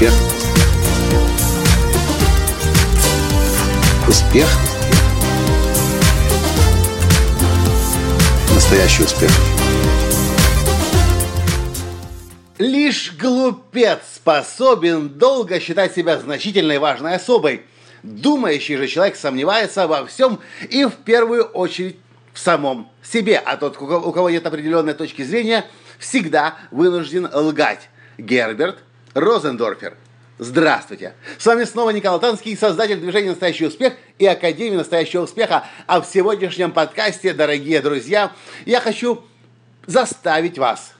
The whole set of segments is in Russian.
Успех. Успех. Настоящий успех. Лишь глупец способен долго считать себя значительной и важной особой. Думающий же человек сомневается во всем и в первую очередь в самом себе. А тот, у кого нет определенной точки зрения, всегда вынужден лгать. Герберт Розендорфер. Здравствуйте! С вами снова Николай Танский, создатель движения «Настоящий успех» и Академии «Настоящего успеха». А в сегодняшнем подкасте, дорогие друзья, я хочу заставить вас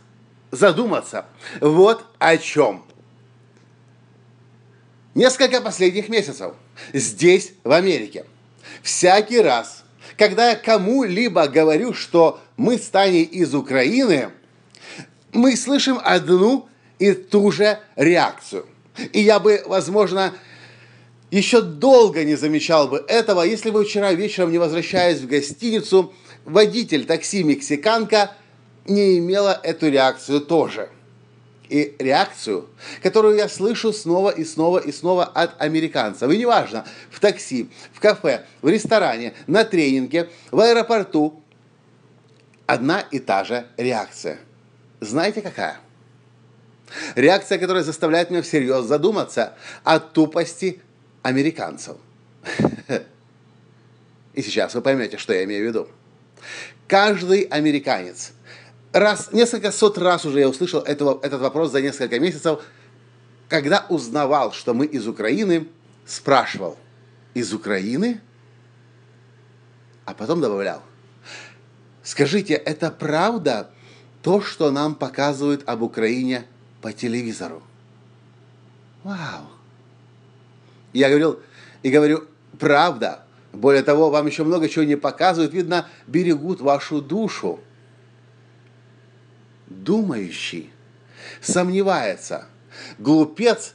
задуматься вот о чем. Несколько последних месяцев здесь, в Америке, всякий раз, когда я кому-либо говорю, что мы с Таней из Украины, мы слышим одну и ту же реакцию. И я бы, возможно, еще долго не замечал бы этого, если бы вчера вечером, не возвращаясь в гостиницу, водитель такси «Мексиканка» не имела эту реакцию тоже. И реакцию, которую я слышу снова и снова и снова от американцев. И неважно, в такси, в кафе, в ресторане, на тренинге, в аэропорту, одна и та же реакция. Знаете какая? Реакция, которая заставляет меня всерьез задуматься о тупости американцев. И сейчас вы поймете, что я имею в виду. Каждый американец, раз, несколько сот раз уже я услышал этого, этот вопрос за несколько месяцев, когда узнавал, что мы из Украины, спрашивал, из Украины? А потом добавлял, скажите, это правда то, что нам показывают об Украине по телевизору. Вау! Я говорил, и говорю, правда. Более того, вам еще много чего не показывают. Видно, берегут вашу душу. Думающий сомневается. Глупец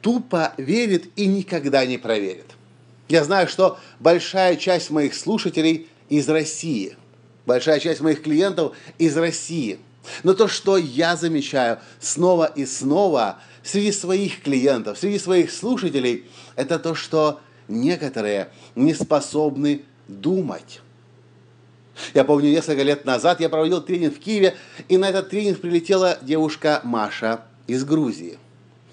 тупо верит и никогда не проверит. Я знаю, что большая часть моих слушателей из России. Большая часть моих клиентов из России – но то, что я замечаю снова и снова среди своих клиентов, среди своих слушателей, это то, что некоторые не способны думать. Я помню, несколько лет назад я проводил тренинг в Киеве, и на этот тренинг прилетела девушка Маша из Грузии.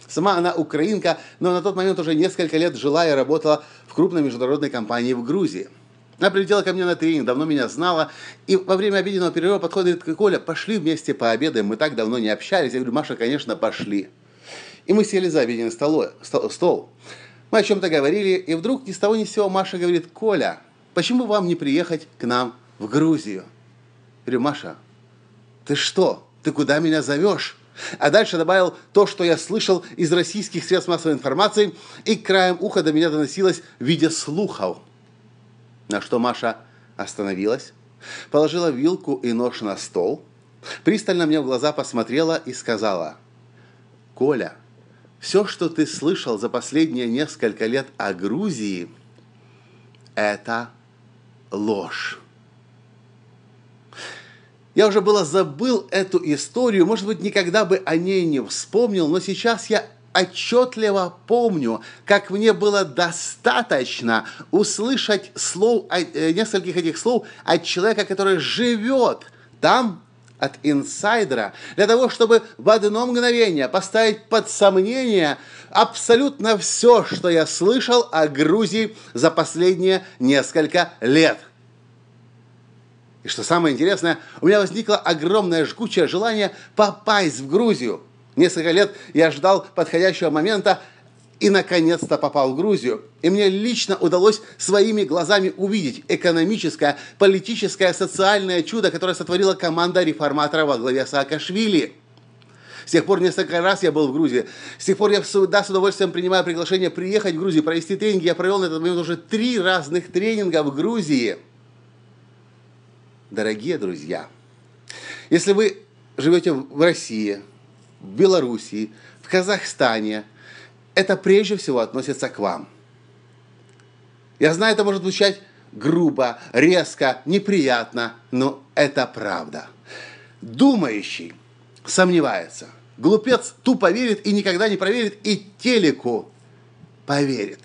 Сама она украинка, но на тот момент уже несколько лет жила и работала в крупной международной компании в Грузии – она прилетела ко мне на тренинг, давно меня знала. И во время обеденного перерыва подходит к Коля, пошли вместе пообедаем, мы так давно не общались. Я говорю, Маша, конечно, пошли. И мы сели за обеденный стол, стол. Мы о чем-то говорили, и вдруг ни с того ни с сего Маша говорит, Коля, почему вам не приехать к нам в Грузию? Я говорю, Маша, ты что? Ты куда меня зовешь? А дальше добавил то, что я слышал из российских средств массовой информации, и краем уха до меня доносилось в виде слухов – на что Маша остановилась, положила вилку и нож на стол, пристально мне в глаза посмотрела и сказала, «Коля, все, что ты слышал за последние несколько лет о Грузии, это ложь». Я уже было забыл эту историю, может быть, никогда бы о ней не вспомнил, но сейчас я отчетливо помню, как мне было достаточно услышать слов, э, нескольких этих слов от человека, который живет там, от инсайдера, для того, чтобы в одно мгновение поставить под сомнение абсолютно все, что я слышал о Грузии за последние несколько лет. И что самое интересное, у меня возникло огромное жгучее желание попасть в Грузию – Несколько лет я ждал подходящего момента и, наконец-то, попал в Грузию. И мне лично удалось своими глазами увидеть экономическое, политическое, социальное чудо, которое сотворила команда реформатора во главе Саакашвили. С тех пор несколько раз я был в Грузии. С тех пор я да, с удовольствием принимаю приглашение приехать в Грузию, провести тренинги. Я провел на этот момент уже три разных тренинга в Грузии. Дорогие друзья, если вы живете в России, в Белоруссии, в Казахстане, это прежде всего относится к вам. Я знаю, это может звучать грубо, резко, неприятно, но это правда. Думающий сомневается. глупец тупо верит и никогда не проверит, и телеку поверит.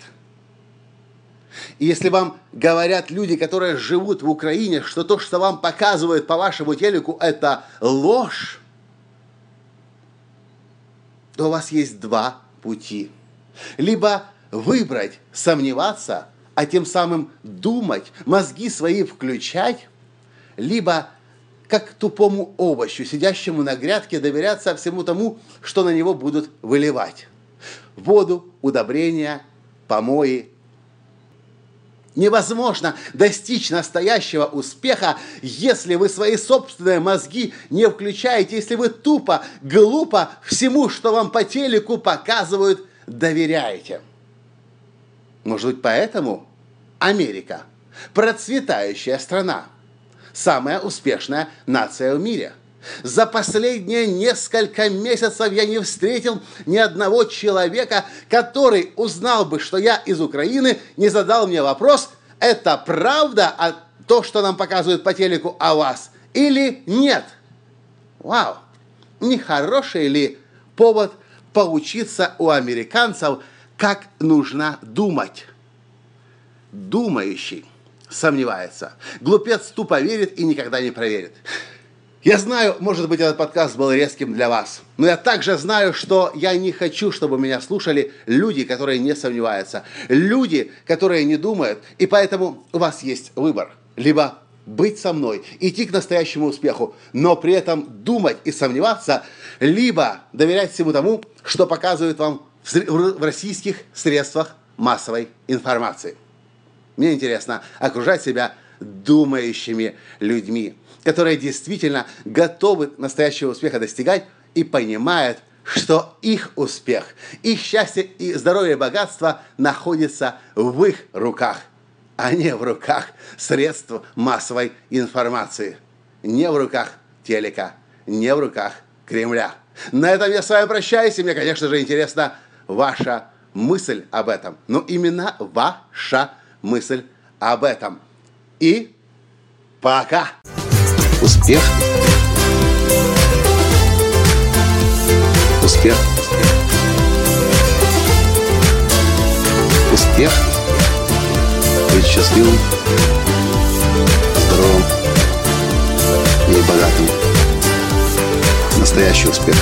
И если вам говорят люди, которые живут в Украине, что то, что вам показывают по вашему телеку, это ложь, то у вас есть два пути. Либо выбрать, сомневаться, а тем самым думать, мозги свои включать, либо как тупому овощу, сидящему на грядке, доверяться всему тому, что на него будут выливать. Воду, удобрения, помои. Невозможно достичь настоящего успеха, если вы свои собственные мозги не включаете, если вы тупо, глупо всему, что вам по телеку показывают, доверяете. Может быть, поэтому Америка – процветающая страна – самая успешная нация в мире. За последние несколько месяцев я не встретил ни одного человека, который узнал бы, что я из Украины, не задал мне вопрос, это правда а то, что нам показывают по телеку о вас, или нет? Вау! Не хороший ли повод поучиться у американцев, как нужно думать? Думающий сомневается. Глупец тупо верит и никогда не проверит. Я знаю, может быть, этот подкаст был резким для вас, но я также знаю, что я не хочу, чтобы меня слушали люди, которые не сомневаются, люди, которые не думают, и поэтому у вас есть выбор. Либо быть со мной, идти к настоящему успеху, но при этом думать и сомневаться, либо доверять всему тому, что показывают вам в российских средствах массовой информации. Мне интересно окружать себя думающими людьми, которые действительно готовы настоящего успеха достигать и понимают, что их успех, их счастье и здоровье и богатство находится в их руках, а не в руках средств массовой информации, не в руках телека, не в руках Кремля. На этом я с вами прощаюсь, и мне, конечно же, интересна ваша мысль об этом. Но именно ваша мысль об этом. И пока! Успех! Успех! Успех! Быть счастливым, здоровым и богатым. Настоящий успех!